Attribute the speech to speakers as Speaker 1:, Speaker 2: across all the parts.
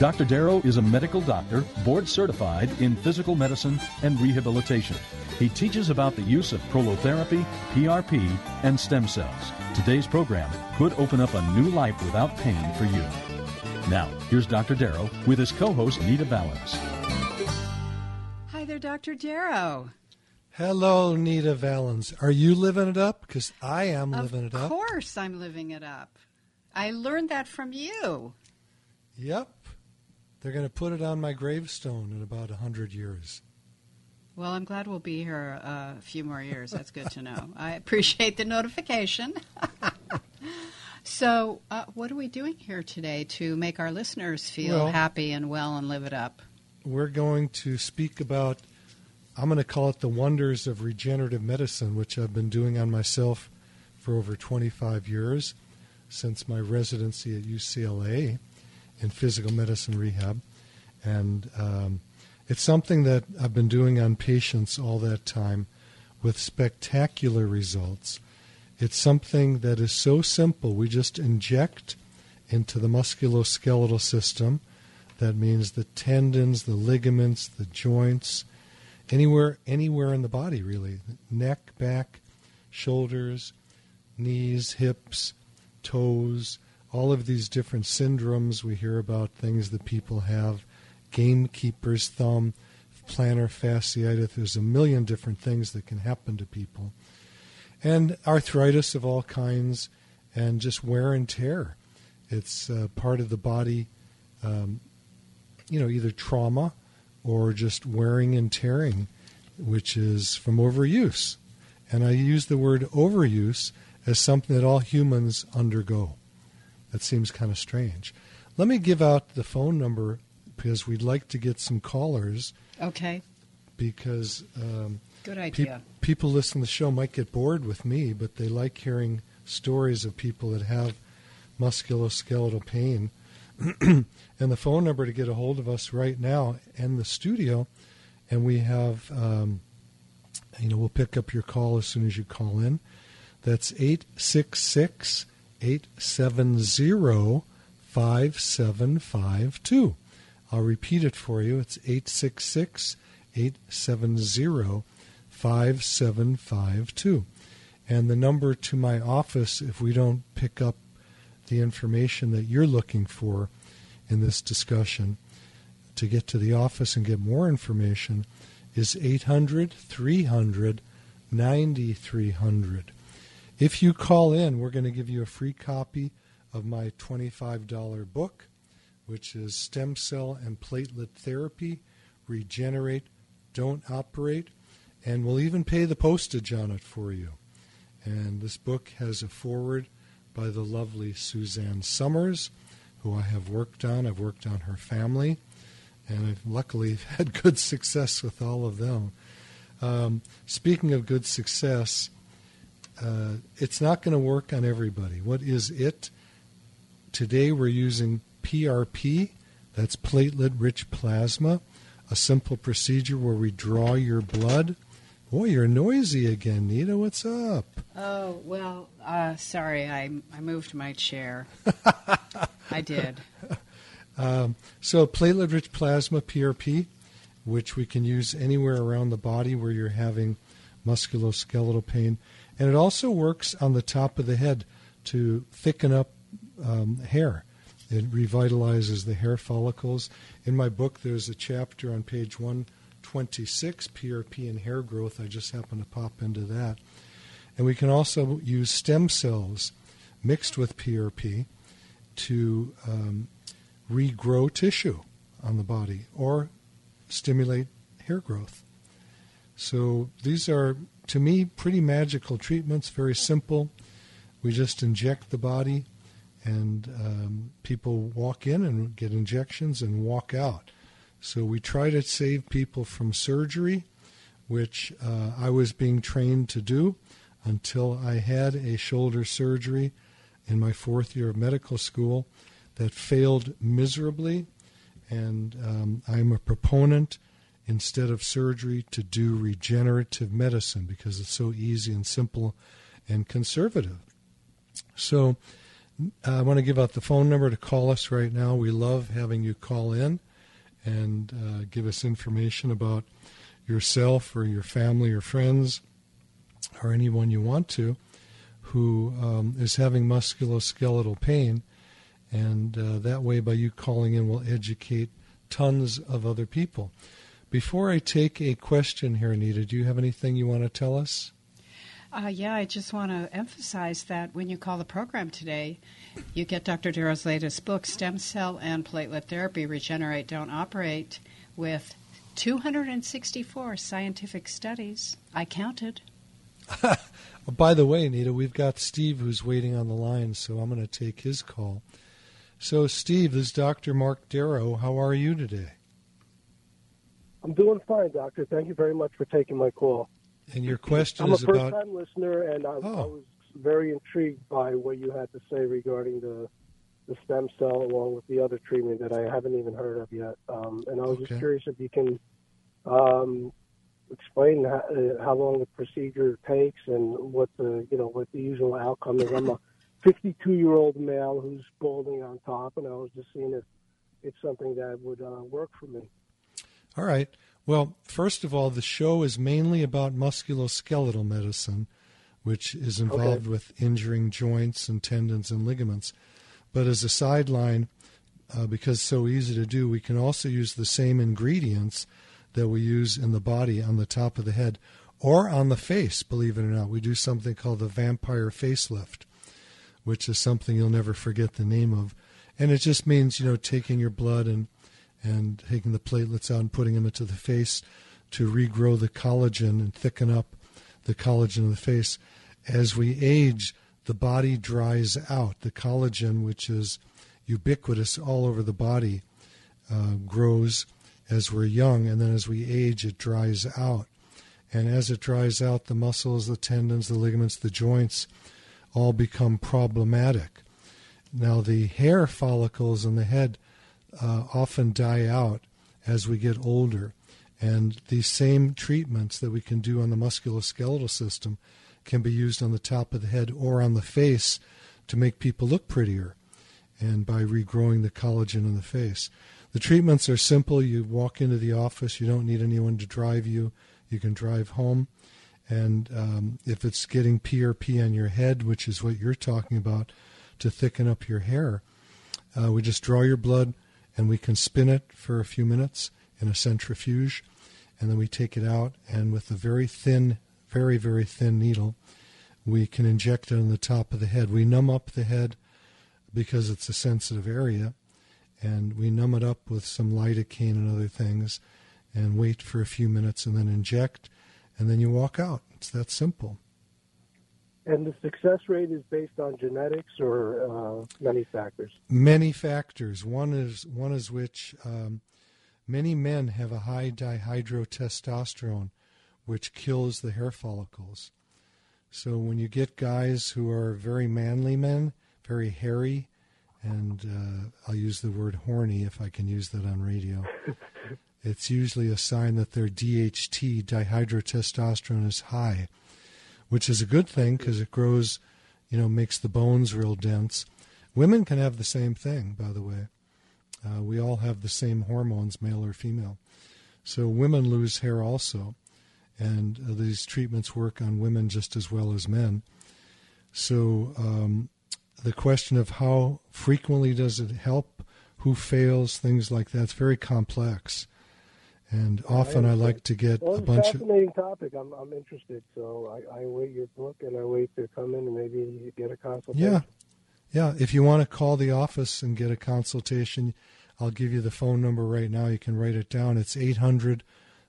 Speaker 1: Dr. Darrow is a medical doctor, board certified in physical medicine and rehabilitation. He teaches about the use of prolotherapy, PRP, and stem cells. Today's program could open up a new life without pain for you. Now, here's Dr. Darrow with his co host, Nita Valens.
Speaker 2: Hi there, Dr. Darrow.
Speaker 3: Hello, Nita Valens. Are you living it up? Because I am living it up.
Speaker 2: Of course, I'm living it up. I learned that from you.
Speaker 3: Yep. They're going to put it on my gravestone in about a hundred years.
Speaker 2: Well, I'm glad we'll be here uh, a few more years. That's good to know. I appreciate the notification. so, uh, what are we doing here today to make our listeners feel
Speaker 3: Well-
Speaker 2: happy and well and live it up?
Speaker 3: We're going to speak about, I'm going to call it the wonders of regenerative medicine, which I've been doing on myself for over 25 years since my residency at UCLA in physical medicine rehab. And um, it's something that I've been doing on patients all that time with spectacular results. It's something that is so simple. We just inject into the musculoskeletal system. That means the tendons, the ligaments, the joints, anywhere anywhere in the body really. Neck, back, shoulders, knees, hips, toes, all of these different syndromes we hear about things that people have, gamekeeper's thumb, plantar fasciitis, there's a million different things that can happen to people. And arthritis of all kinds and just wear and tear. It's uh, part of the body um, you know, either trauma or just wearing and tearing, which is from overuse. And I use the word overuse as something that all humans undergo. That seems kind of strange. Let me give out the phone number because we'd like to get some callers
Speaker 2: Okay,
Speaker 3: because um,
Speaker 2: good idea.
Speaker 3: people listening to the show might get bored with me, but they like hearing stories of people that have musculoskeletal pain. and the phone number to get a hold of us right now in the studio, and we have, um, you know, we'll pick up your call as soon as you call in. That's 866 870 5752. I'll repeat it for you. It's 866 870 5752. And the number to my office, if we don't pick up the information that you're looking for in this discussion, to get to the office and get more information, is 800 300 9300. If you call in, we're going to give you a free copy of my $25 book, which is Stem Cell and Platelet Therapy Regenerate, Don't Operate, and we'll even pay the postage on it for you. And this book has a forward by the lovely Suzanne Somers, who I have worked on. I've worked on her family, and I've luckily had good success with all of them. Um, speaking of good success, uh, it's not going to work on everybody. What is it? Today we're using PRP, that's platelet rich plasma, a simple procedure where we draw your blood. Boy, you're noisy again, Nita. What's up?
Speaker 2: Oh, well, uh, sorry, I, I moved my chair. I did.
Speaker 3: Um, so, platelet rich plasma, PRP, which we can use anywhere around the body where you're having musculoskeletal pain. And it also works on the top of the head to thicken up um, hair. It revitalizes the hair follicles. In my book, there's a chapter on page 126, PRP and hair growth. I just happened to pop into that. And we can also use stem cells mixed with PRP to um, regrow tissue on the body or stimulate hair growth. So these are, to me, pretty magical treatments, very simple. We just inject the body, and um, people walk in and get injections and walk out. So we try to save people from surgery, which uh, I was being trained to do until I had a shoulder surgery in my fourth year of medical school that failed miserably. And um, I'm a proponent, instead of surgery, to do regenerative medicine because it's so easy and simple and conservative. So I want to give out the phone number to call us right now. We love having you call in and uh, give us information about yourself or your family or friends or anyone you want to who um, is having musculoskeletal pain. And uh, that way, by you calling in, we'll educate tons of other people. Before I take a question here, Anita, do you have anything you want to tell us?
Speaker 2: Uh, yeah, I just want to emphasize that when you call the program today, you get Dr. Darrow's latest book, Stem Cell and Platelet Therapy Regenerate, Don't Operate, with 264 scientific studies. I counted.
Speaker 3: By the way, Anita, we've got Steve who's waiting on the line, so I'm going to take his call. So, Steve, this is Dr. Mark Darrow. How are you today?
Speaker 4: I'm doing fine, doctor. Thank you very much for taking my call.
Speaker 3: And your question
Speaker 4: I'm
Speaker 3: is
Speaker 4: a first time listener, and I,
Speaker 3: Oh.
Speaker 4: I was very intrigued by what you had to say regarding the the stem cell, along with the other treatment that I haven't even heard of yet. Um, and I was
Speaker 3: Okay.
Speaker 4: just curious if you can um, explain how, uh, how long the procedure takes and what the you know what the usual outcome is. I'm a 52 year old male who's balding on top, and I was just seeing if it's something that would uh, work for me.
Speaker 3: All right. Well, first of all, the show is mainly about musculoskeletal medicine, which is involved with injuring joints and tendons and ligaments. But as a sideline, uh, because it's so easy to do, we can also use the same ingredients that we use in the body on the top of the head or on the face, believe it or not. We do something called the vampire facelift, which is something you'll never forget the name of. And it just means, you know, taking your blood and and taking the platelets out and putting them into the face to regrow the collagen and thicken up the collagen of the face. As we age, the body dries out. The collagen, which is ubiquitous all over the body, uh, grows as we're young, and then as we age, it dries out. And as it dries out, the muscles, the tendons, the ligaments, the joints all become problematic. Now, the hair follicles in the head uh, often die out as we get older. And these same treatments that we can do on the musculoskeletal system can be used on the top of the head or on the face to make people look prettier and by regrowing the collagen in the face. The treatments are simple. You walk into the office, you don't need anyone to drive you, you can drive home. And um, if it's getting PRP on your head, which is what you're talking about, to thicken up your hair, uh, we just draw your blood and we can spin it for a few minutes in a centrifuge, and then we take it out, and with a very thin, very, very thin needle, we can inject it on the top of the head. We numb up the head because it's a sensitive area, and we numb it up with some lidocaine and other things, and wait for a few minutes, and then inject, and then you walk out. It's that simple.
Speaker 4: And the success rate is based on genetics or uh, many factors.
Speaker 3: Many factors. One is one is which um, many men have a high dihydrotestosterone, which kills the hair follicles. So when you get guys who are very manly men, very hairy, and uh, I'll use the word horny if I can use that on radio. it's usually a sign that their DHT, dihydrotestosterone, is high, which is a good thing because it grows, you know, makes the bones real dense. Women can have the same thing, by the way. Uh, we all have the same hormones, male or female. So women lose hair also, and uh, these treatments work on women just as well as men. So um, the question of how frequently does it help, who fails, things like that, it's very complex. And often I, like to get
Speaker 4: Well,
Speaker 3: a bunch
Speaker 4: a
Speaker 3: of
Speaker 4: fascinating topic. I'm, I'm interested, so I, I await your book and I wait to come in and maybe get a consultation.
Speaker 3: Yeah. Yeah, if you want to call the office and get a consultation, I'll give you the phone number right now. You can write it down. It's 800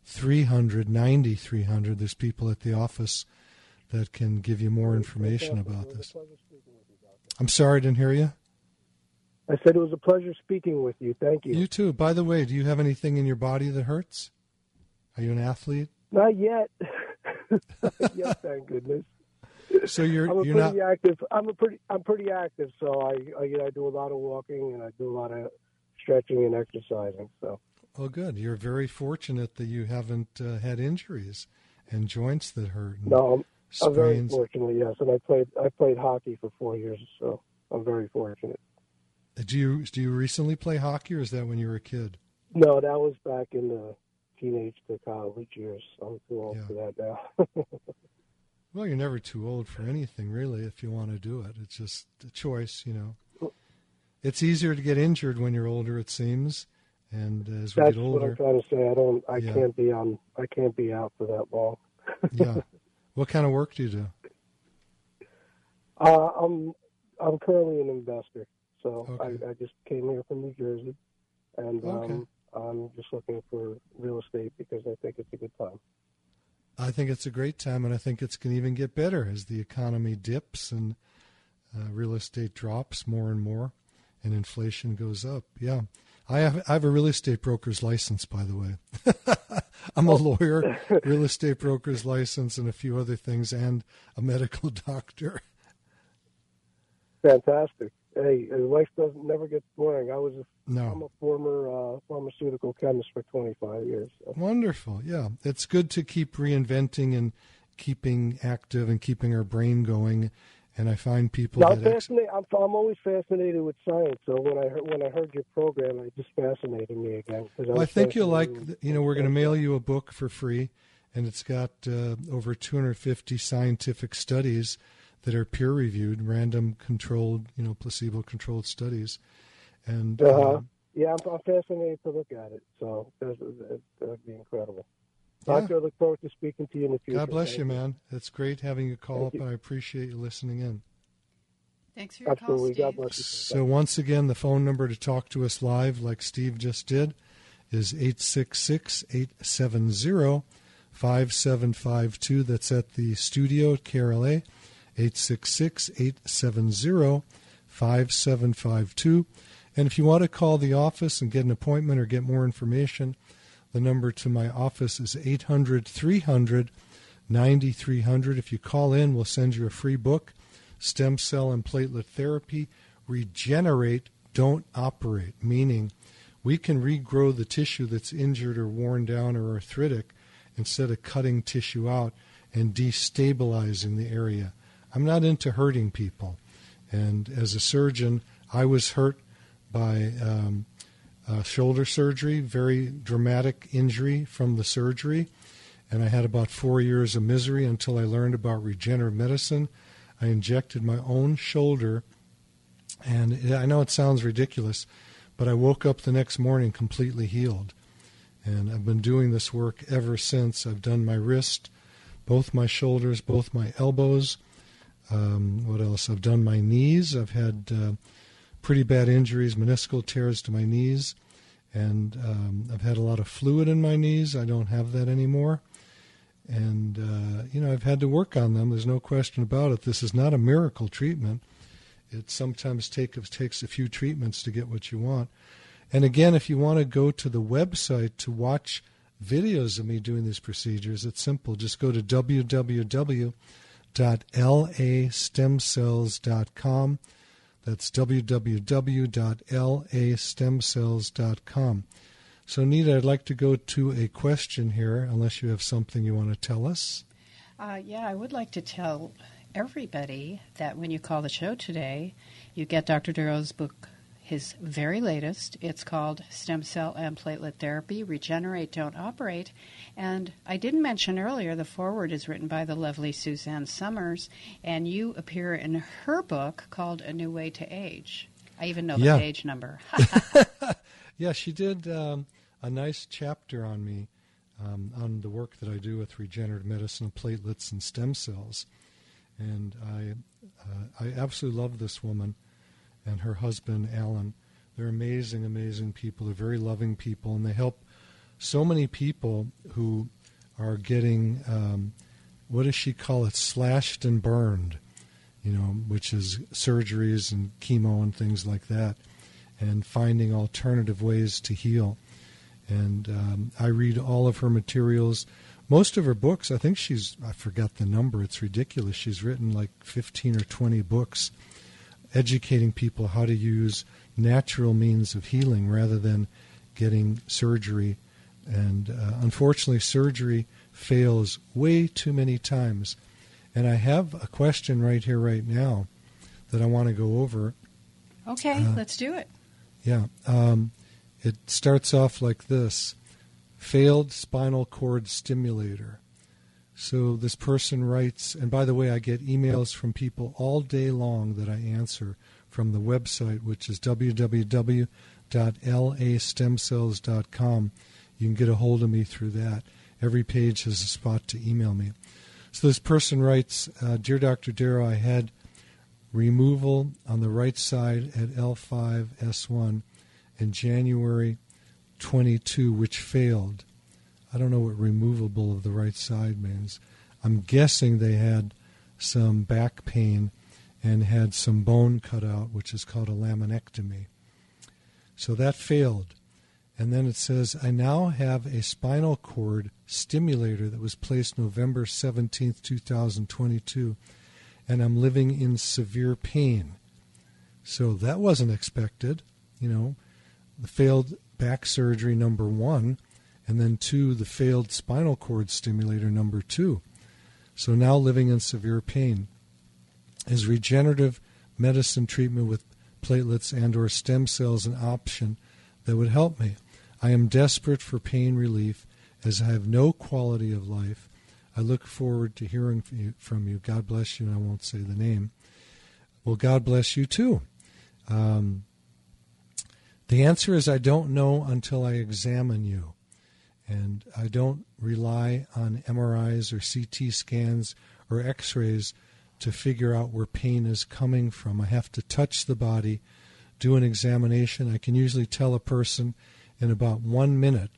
Speaker 3: 300 9300. There's people at the office that can give you more information about this. I'm sorry, I didn't hear you.
Speaker 4: I said it was a pleasure speaking with you. Thank you.
Speaker 3: You too. By the way, do you have anything in your body that hurts? Are you an athlete?
Speaker 4: Not yet. yes, thank goodness.
Speaker 3: So you're
Speaker 4: I'm a
Speaker 3: you're
Speaker 4: pretty
Speaker 3: not
Speaker 4: active. I'm a pretty I'm pretty active. So I, I I do a lot of walking and I do a lot of stretching and exercising. So
Speaker 3: oh good. You're very fortunate that you haven't uh, had injuries and joints that hurt.
Speaker 4: no, I'm, I'm very fortunate. Yes, and I played I played hockey for four years. So I'm very fortunate.
Speaker 3: Do you do you recently play hockey, or is that when you were a kid?
Speaker 4: No, that was back in the teenage to college years. I'm too old
Speaker 3: Yeah.
Speaker 4: for that now.
Speaker 3: Well, you're never too old for anything, really, if you want to do it. It's just a choice, you know. It's easier to get injured when you're older, it seems, and as we
Speaker 4: That's
Speaker 3: get older,
Speaker 4: what I'm trying to say. I don't. I
Speaker 3: Yeah.
Speaker 4: can't be on. I can't be out for that long.
Speaker 3: yeah. What kind of work do you do?
Speaker 4: Uh, I'm I'm currently an investor, so
Speaker 3: Okay.
Speaker 4: I, I just came here from New Jersey, and
Speaker 3: Okay.
Speaker 4: um, I'm just looking for real estate because I think it's a good time.
Speaker 3: I think it's a great time, and I think it's going to even get better as the economy dips and uh, real estate drops more and more, and inflation goes up. Yeah, I have I have a real estate broker's license, by the way. I'm a lawyer, real estate broker's license, and a few other things, and a medical doctor.
Speaker 4: Fantastic. Hey, life doesn't never gets boring. I was a, I'm a former uh, pharmaceutical chemist for 25 years. So.
Speaker 3: wonderful. Yeah, it's good to keep reinventing and keeping active and keeping our brain going. And I find people
Speaker 4: No, I'm
Speaker 3: ex-
Speaker 4: I'm, I'm always fascinated with science. So when I heard, when I heard your program, it just fascinated me again.
Speaker 3: Well, I
Speaker 4: was
Speaker 3: think you'll like, you know, we're going to mail you a book for free, and it's got uh, over 250 scientific studies that are peer reviewed, random controlled, you know, placebo controlled studies. And
Speaker 4: Uh-huh.
Speaker 3: um,
Speaker 4: Yeah, I'm, I'm fascinated to look at it. So that would be incredible.
Speaker 3: Yeah.
Speaker 4: Doctor, I look forward to speaking to you in the future.
Speaker 3: God bless
Speaker 4: Thank
Speaker 3: you, man. It's great having you call
Speaker 4: Thank
Speaker 3: up,
Speaker 4: you.
Speaker 3: and I appreciate you listening in.
Speaker 2: Thanks for your
Speaker 4: Absolutely.
Speaker 2: call,
Speaker 4: God bless you.
Speaker 3: So once again, the phone number to talk to us live, like Steve just did, is 866-870-5752. That's at the studio at KRLA, 866-870-5752. And if you want to call the office and get an appointment or get more information, the number to my office is 800 300 9300. If you call in, we'll send you a free book Stem Cell and Platelet Therapy Regenerate, Don't Operate, meaning we can regrow the tissue that's injured or worn down or arthritic instead of cutting tissue out and destabilizing the area. I'm not into hurting people. And as a surgeon, I was hurt by um, shoulder surgery, very dramatic injury from the surgery. And I had about four years of misery until I learned about regenerative medicine. I injected my own shoulder, and I know it sounds ridiculous, but I woke up the next morning completely healed. And I've been doing this work ever since. I've done my wrist, both my shoulders, both my elbows. Um, what else? I've done my knees. I've had uh, pretty bad injuries, meniscal tears to my knees, and um, I've had a lot of fluid in my knees. I don't have that anymore. And, uh, you know, I've had to work on them. There's no question about it. This is not a miracle treatment. It sometimes take, takes a few treatments to get what you want. And again, if you want to go to the website to watch videos of me doing these procedures, it's simple. Just go to www.lastemcells.com. That's www.lastemcells.com. So, Nita, I'd like to go to a question here, unless you have something you want to tell us.
Speaker 2: Uh, yeah, I would like to tell everybody that when you call the show today, you get Dr. Darrow's book, his very latest. It's called Stem Cell and Platelet Therapy Regenerate, Don't Operate. And I didn't mention earlier, the foreword is written by the lovely Suzanne Somers, and you appear in her book called A New Way to Age. I even know the
Speaker 3: Yeah.
Speaker 2: page number.
Speaker 3: Yeah, she did um, a nice chapter on me, um, on the work that I do with regenerative medicine, platelets, and stem cells. And I, uh, I absolutely love this woman. And her husband Alan. They're amazing, amazing people. They're very loving people, and they help so many people who are getting um, what does she call it? Slashed and burned, you know, which is surgeries and chemo and things like that, and finding alternative ways to heal. And um, I read all of her materials. Most of her books, I think she's, I forgot the number, it's ridiculous. She's written like 15 or 20 books educating people how to use natural means of healing rather than getting surgery. And uh, unfortunately, surgery fails way too many times. And I have a question right here, right now, that I want to go over.
Speaker 2: Okay, uh, let's do it.
Speaker 3: Yeah. Um, it starts off like this failed spinal cord stimulator. So this person writes, and by the way, I get emails from people all day long that I answer from the website, which is www.lastemcells.com. You can get a hold of me through that. Every page has a spot to email me. So this person writes, uh, Dear Dr. Darrow, I had removal on the right side at L5S1 in January 22, which failed. I don't know what removable of the right side means. I'm guessing they had some back pain and had some bone cut out, which is called a laminectomy. So that failed. And then it says, I now have a spinal cord stimulator that was placed November 17, 2022, and I'm living in severe pain. So that wasn't expected. You know, the failed back surgery, number one, and then two, the failed spinal cord stimulator, number two. So now living in severe pain. Is regenerative medicine treatment with platelets and or stem cells an option that would help me? I am desperate for pain relief as I have no quality of life. I look forward to hearing from you. God bless you, and I won't say the name. Well, God bless you too. Um, the answer is I don't know until I examine you. And I don't rely on MRIs or CT scans or x rays to figure out where pain is coming from. I have to touch the body, do an examination. I can usually tell a person in about one minute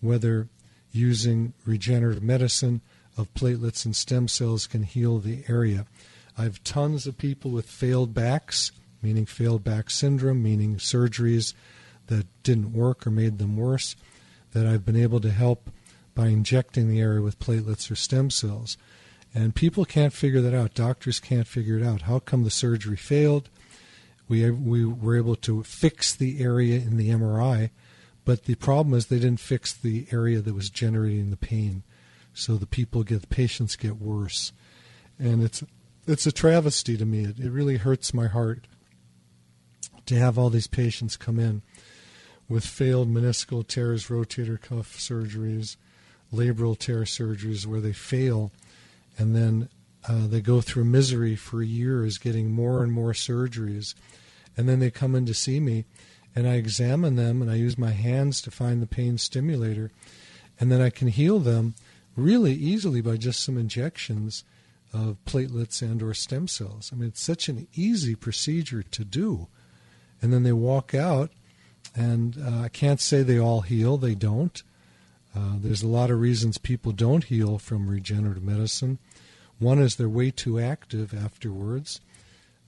Speaker 3: whether using regenerative medicine of platelets and stem cells can heal the area. I have tons of people with failed backs, meaning failed back syndrome, meaning surgeries that didn't work or made them worse, that I've been able to help by injecting the area with platelets or stem cells. And people can't figure that out. Doctors can't figure it out. How come the surgery failed? We, we were able to fix the area in the MRI but the problem is they didn't fix the area that was generating the pain. So the people get the patients get worse. And it's it's a travesty to me. It, it really hurts my heart to have all these patients come in with failed meniscal tears, rotator cuff surgeries, labral tear surgeries where they fail and then uh, they go through misery for years getting more and more surgeries. And then they come in to see me and I examine them and I use my hands to find the pain stimulator, and then I can heal them really easily by just some injections of platelets and or stem cells. I mean, it's such an easy procedure to do. And then they walk out, and uh, I can't say they all heal. They don't. Uh, there's a lot of reasons people don't heal from regenerative medicine. One is they're way too active afterwards.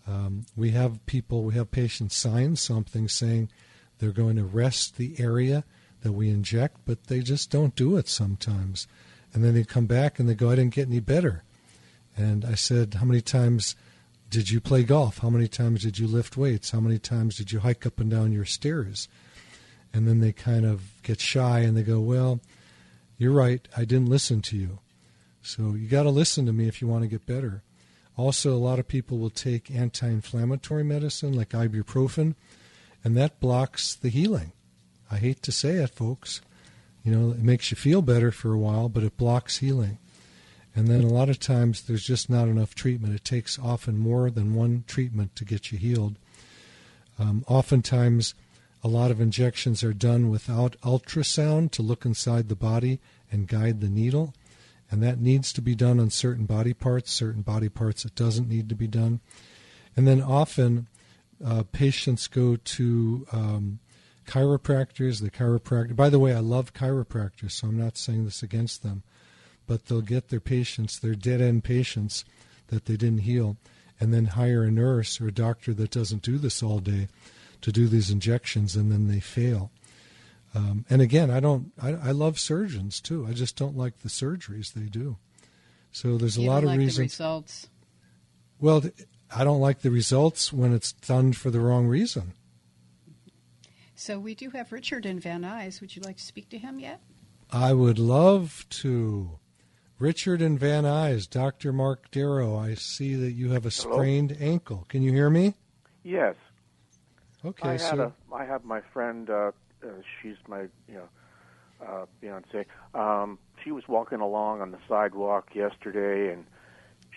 Speaker 3: Um, we have people, we have patients sign something saying they're going to rest the area that we inject, but they just don't do it sometimes. And then they come back and they go, I didn't get any better. And I said, How many times did you play golf? How many times did you lift weights? How many times did you hike up and down your stairs? And then they kind of get shy and they go, Well, you're right. I didn't listen to you. So you got to listen to me if you want to get better. Also, a lot of people will take anti inflammatory medicine like ibuprofen, and that blocks the healing. I hate to say it, folks. You know, it makes you feel better for a while, but it blocks healing. And then a lot of times there's just not enough treatment. It takes often more than one treatment to get you healed. Um, oftentimes, a lot of injections are done without ultrasound to look inside the body and guide the needle and that needs to be done on certain body parts, certain body parts it doesn't need to be done. And then often uh, patients go to um, chiropractors. The chiropractor. By the way, I love chiropractors, so I'm not saying this against them, but they'll get their patients, their dead end patients that they didn't heal, and then hire a nurse or a doctor that doesn't do this all day to do these injections, and then they fail. Um, and again, I don't. I, I, love surgeons too. I just don't like the surgeries they do. So there's a
Speaker 2: you
Speaker 3: lot of reasons.
Speaker 2: The results.
Speaker 3: Well, I don't like the results when it's done for the wrong reason.
Speaker 2: So we do have Richard in Van Nuys. Would you like to speak to him yet?
Speaker 3: I would love to. Richard in Van Nuys, Dr. Mark Darrow, I see that you have a sprained
Speaker 5: Hello?
Speaker 3: ankle. Can you hear me?
Speaker 5: Yes.
Speaker 3: Okay,
Speaker 5: I had
Speaker 3: so
Speaker 5: a, I have my friend. Uh, uh, she's my you know uh, fiance. Um, she was walking along on the sidewalk yesterday, and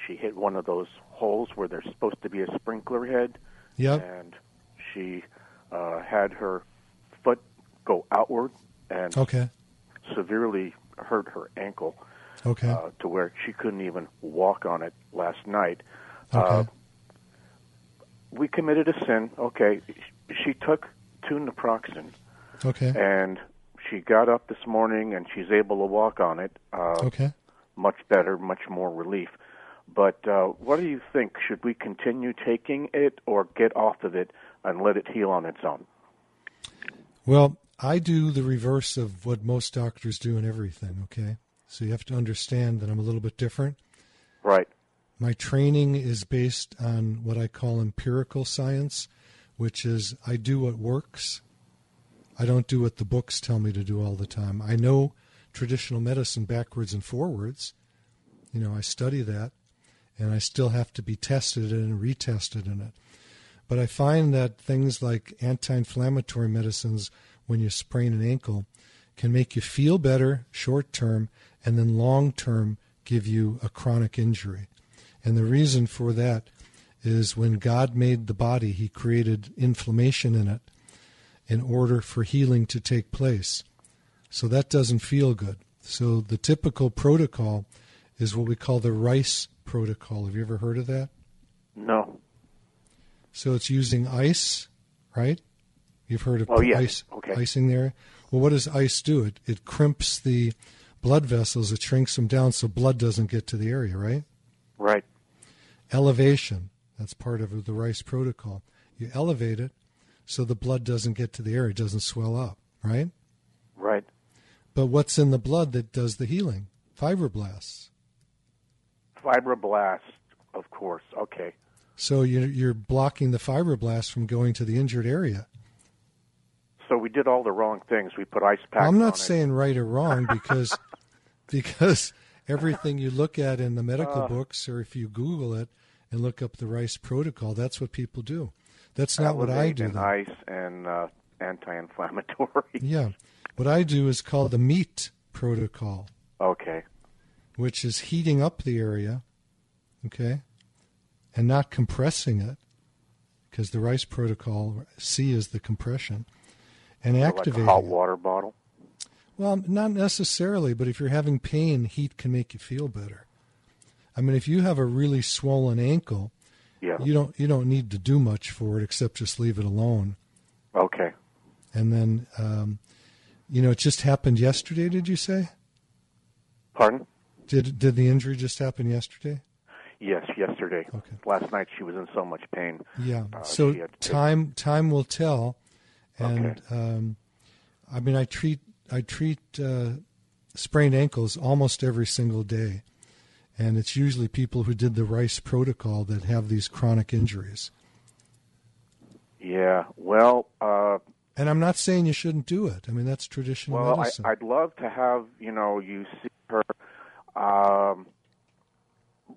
Speaker 5: she hit one of those holes where there's supposed to be a sprinkler head.
Speaker 3: Yep.
Speaker 5: And she uh, had her foot go outward and
Speaker 3: okay,
Speaker 5: severely hurt her ankle
Speaker 3: okay,
Speaker 5: uh, to where she couldn't even walk on it last night.
Speaker 3: okay,
Speaker 5: Uh, we committed a sin. Okay, she took two naproxen,
Speaker 3: okay,
Speaker 5: and she got up this morning and she's able to walk on it. Uh,
Speaker 3: okay.
Speaker 5: Much better, much more relief. But uh, what do you think? Should we continue taking it or get off of it and let it heal on its own?
Speaker 3: Well, I do the reverse of what most doctors do in everything, okay? So you have to understand that I'm a little bit different.
Speaker 5: Right.
Speaker 3: My training is based on what I call empirical science, which is I do what works. I don't do what the books tell me to do all the time. I know traditional medicine backwards and forwards. You know, I study that, and I still have to be tested and retested in it. But I find that things like anti inflammatory medicines, when you sprain an ankle, can make you feel better short term and then long term give you a chronic injury. And the reason for that is when God made the body, He created inflammation in it in order for healing to take place. So that doesn't feel good. So the typical protocol is what we call the rice protocol. Have you ever heard of that?
Speaker 5: No.
Speaker 3: So it's using ice, right? You've heard of
Speaker 5: Oh, yes.
Speaker 3: ice,
Speaker 5: Okay.
Speaker 3: icing there. Well, what does ice do? It it crimps the blood vessels. It shrinks them down so blood doesn't get to the area, right?
Speaker 5: Right.
Speaker 3: Elevation. That's part of the rice protocol. You elevate it so the blood doesn't get to the area, it doesn't swell up, right?
Speaker 5: Right.
Speaker 3: But what's in the blood that does the healing? Fibroblasts.
Speaker 5: Fibroblast, of course. Okay.
Speaker 3: So you're, you're blocking the fibroblasts from going to the injured area.
Speaker 5: So we did all the wrong things. We put ice packs.
Speaker 3: I'm not
Speaker 5: it.
Speaker 3: saying right or wrong because because everything you look at in the medical
Speaker 5: Uh.
Speaker 3: books or if you Google it and look up the rice protocol, that's what people do. That's not what I do.
Speaker 5: and
Speaker 3: though.
Speaker 5: ice and uh, anti-inflammatory.
Speaker 3: Yeah. What I do is called the meat protocol,
Speaker 5: Okay.
Speaker 3: which is heating up the area, okay, and not compressing it, because the rice protocol C is the compression, and
Speaker 5: So
Speaker 3: activating.
Speaker 5: a hot water bottle.
Speaker 3: Well, not necessarily, but if you're having pain, heat can make you feel better. I mean, if you have a really swollen ankle,
Speaker 5: Yeah.
Speaker 3: you don't you don't need to do much for it except just leave it alone.
Speaker 5: Okay.
Speaker 3: And then, um, you know, it just happened yesterday. Did you say?
Speaker 5: Pardon?
Speaker 3: Did did the injury just happen yesterday?
Speaker 5: Yes, yesterday.
Speaker 3: Okay.
Speaker 5: Last night she was in so much pain.
Speaker 3: Yeah.
Speaker 5: Uh,
Speaker 3: so
Speaker 5: had to take-
Speaker 3: time time will tell, and
Speaker 5: Okay.
Speaker 3: um, I mean, I treat I treat uh, sprained ankles almost every single day, and it's usually people who did the Rice protocol that have these chronic injuries.
Speaker 5: Yeah. Well, uh,
Speaker 3: And I'm not saying you shouldn't do it. I mean, that's traditional
Speaker 5: well,
Speaker 3: medicine.
Speaker 5: I'd love to have you know you see her. Um,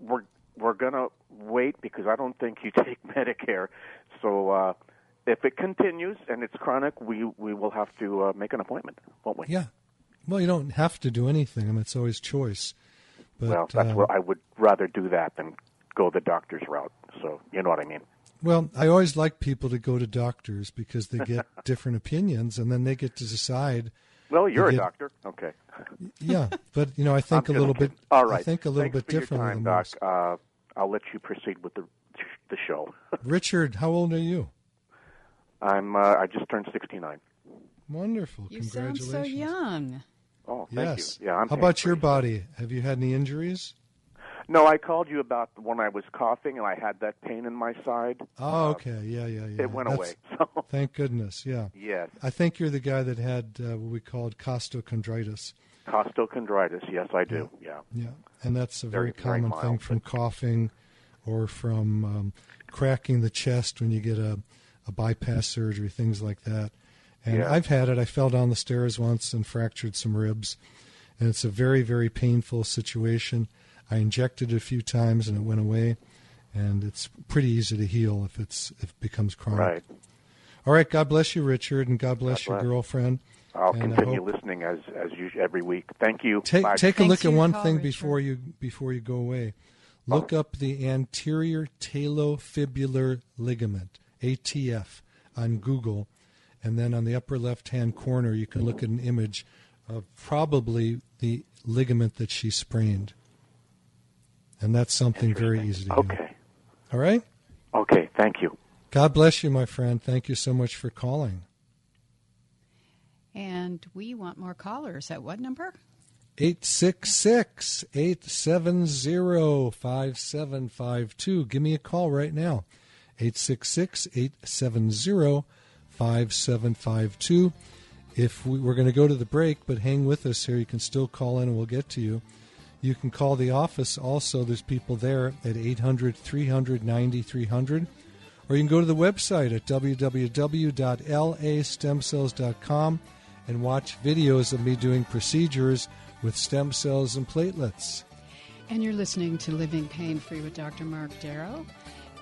Speaker 5: we're we're gonna wait because I don't think you take Medicare. So uh, if it continues and it's chronic, we we will have to uh, make an appointment, won't we?
Speaker 3: yeah. Well, you don't have to do anything. I mean, it's always choice. But,
Speaker 5: well, that's
Speaker 3: uh,
Speaker 5: what I would rather do that than go the doctor's route. So you know what I mean.
Speaker 3: Well, I always like people to go to doctors because they get different opinions, and then they get to decide.
Speaker 5: Well, you're a doctor. Okay.
Speaker 3: Yeah, but you know, I think a little bit.
Speaker 5: All right.
Speaker 3: I think a little
Speaker 5: Thanks
Speaker 3: bit
Speaker 5: for your
Speaker 3: differently
Speaker 5: time,
Speaker 3: than
Speaker 5: Doc. Uh, I'll let you proceed with the the show.
Speaker 3: Richard, how old are you?
Speaker 5: I'm. Uh, I just turned 69.
Speaker 3: Wonderful.
Speaker 2: You sound so young.
Speaker 5: Oh, thank
Speaker 3: yes.
Speaker 5: you. Yeah, I'm
Speaker 3: How about your body? Have you had any injuries?
Speaker 5: No, I called you about when I was coughing and I had that pain in my side.
Speaker 3: Oh, okay. Yeah, yeah, yeah.
Speaker 5: It went
Speaker 3: That's-
Speaker 5: away. So
Speaker 3: Thank goodness. Yeah.
Speaker 5: yes,
Speaker 3: I think you're the guy that had uh, what we called costochondritis.
Speaker 5: costochondritis. Yes, I do. Yeah.
Speaker 3: Yeah, and that's a very,
Speaker 5: Very- very
Speaker 3: common thing from coughing or from um, cracking the chest when you get a, a bypass surgery, things like that. And
Speaker 5: Yeah.
Speaker 3: I've had it. I fell down the stairs once and fractured some ribs, and it's a very, very painful situation. I injected it a few times and it went away, and it's pretty easy to heal if it's if it becomes chronic.
Speaker 5: Right.
Speaker 3: All right. God bless you, Richard, and God bless
Speaker 5: God
Speaker 3: your
Speaker 5: bless.
Speaker 3: girlfriend.
Speaker 5: I'll
Speaker 3: And
Speaker 5: continue
Speaker 3: hope-
Speaker 5: listening as as usual every week. Thank you.
Speaker 3: Take
Speaker 5: Bye.
Speaker 3: take a
Speaker 2: Thanks
Speaker 3: look at one
Speaker 2: call,
Speaker 3: thing
Speaker 2: Richard.
Speaker 3: before you before you go away. Look up the anterior talofibular ligament (ATF) on Google, and then on the upper left-hand corner you can look at an image of probably the ligament that she sprained, and that's something very easy to heal.
Speaker 5: Okay.
Speaker 3: All right.
Speaker 5: Okay. Thank you.
Speaker 3: God bless you, my friend. Thank you so much for calling.
Speaker 2: And we want more callers. At what number?
Speaker 3: 866 870 5752. Give me a call right now. 866 870 5752. If we, we're going to go to the break, but hang with us here, you can still call in and we'll get to you. You can call the office also. There's people there at 800 300 9300. Or you can go to the website at www.lastemcells.com and watch videos of me doing procedures with stem cells and platelets.
Speaker 2: And you're listening to Living Pain Free with Dr. Mark Darrow.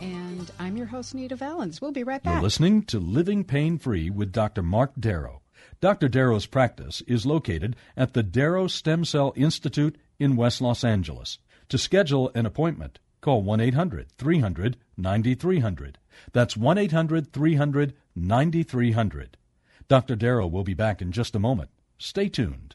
Speaker 2: And I'm your host, Nita Valens. We'll be right back.
Speaker 1: You're listening to Living Pain Free with Dr. Mark Darrow. Dr. Darrow's practice is located at the Darrow Stem Cell Institute in West Los Angeles. To schedule an appointment, call 1 800 300 9300. That's 1 800 300 9300. Dr. Darrow will be back in just a moment. Stay tuned.